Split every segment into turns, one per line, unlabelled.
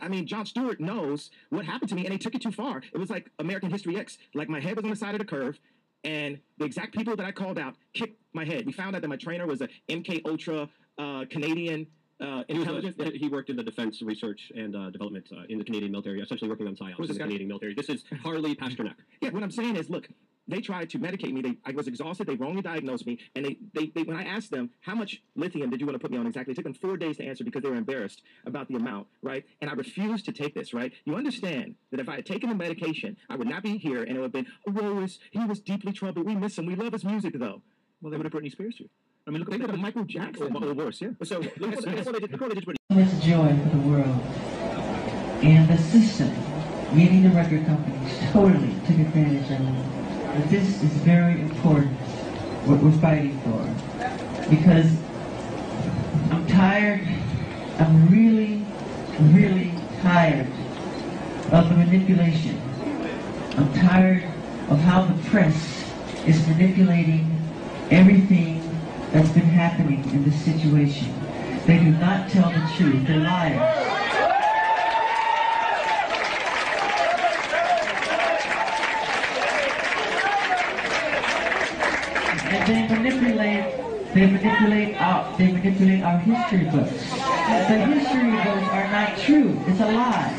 I mean, Jon Stewart knows what happened to me, and they took it too far. It was like American History X. Like my head was on the side of the curve, and the exact people that I called out kicked my head. We found out that my trainer was a MK Ultra uh, Canadian uh,
He, a-
intelligence.
he worked in the defense research and uh, development uh, in the Canadian military, essentially working on psyops in the
guy?
Canadian military. This is Harley Pasternak.
Yeah, what I'm saying is, look, they tried to medicate me. They, I was exhausted. They wrongly diagnosed me, and they, they, they, when I asked them how much lithium did you want to put me on exactly, it took them four days to answer because they were embarrassed about the amount, right? And I refused to take this, right? You understand that if I had taken the medication, I would not be here, and it would have been, oh, Lois, he was deeply troubled. We miss him. We love his music, though.
Well, they would have Britney Spears you. I mean, look
They
at
would
the
have Michael Jackson.
Or, or worse, yeah.
So look, look, look, look what they did. Look what they did to Britney.
so much joy for the world. And the system, meaning the record companies, totally took advantage of it. This is very important, what we're fighting for. Because I'm tired, I'm really, really tired of the manipulation. I'm tired of how the press is manipulating everything that's been happening in this situation. They do not tell the truth. They're liars. And they manipulate they manipulate our they manipulate our history books. The history books are not true. It's a lie.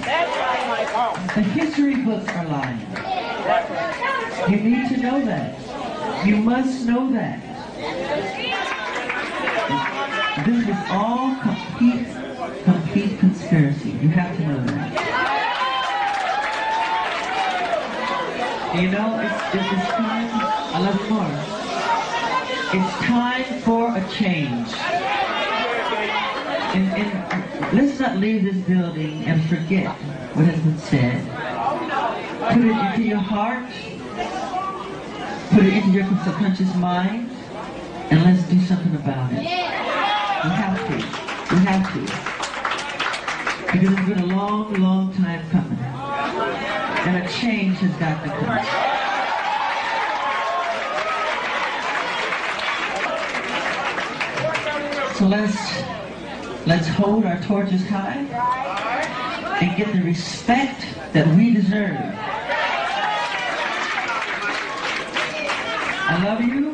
The history books are lying. You need to know that. You must know that. This is all complete, complete conspiracy. You have to know that. You know, it's, it's, it's time. I love you more. It's time for a change. And, and let's not leave this building and forget what has been said. Put it into your heart. Put it into your subconscious mind. And let's do something about it. We have to. We have to. Because it's been a long, long time coming. And a change has got to come. So let's let's hold our torches high and get the respect that we deserve. I love you.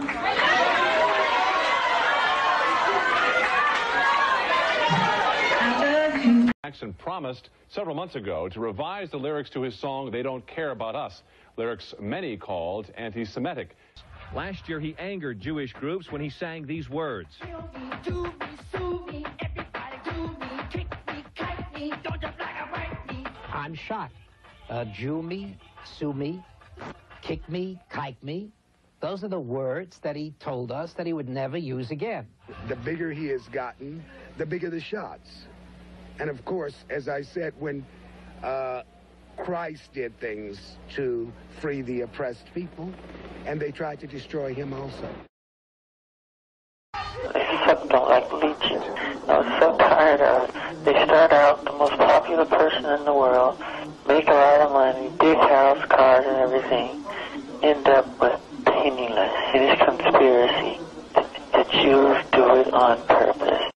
I love you.
Jackson promised several months ago to revise the lyrics to his song They Don't Care About Us, lyrics many called anti-Semitic.
Last year, he angered Jewish groups when he sang these words.
Do me, sue me, everybody do me, kick me, kite me, don't you black or white me.
I'm shocked. Uh, Jew me, sue me, kick me, kike me. Those are the words that he told us that he would never use again.
the bigger he has gotten, the bigger the shots. And of course, as I said, when uh, Christ did things to free the oppressed people, and they tried to destroy him also.
Except don't like leeches. I was so tired of it. They start out the most popular person in the world, make a lot of money, big house, cars, and everything, end up with penniless. It is conspiracy. The Jews do it on purpose.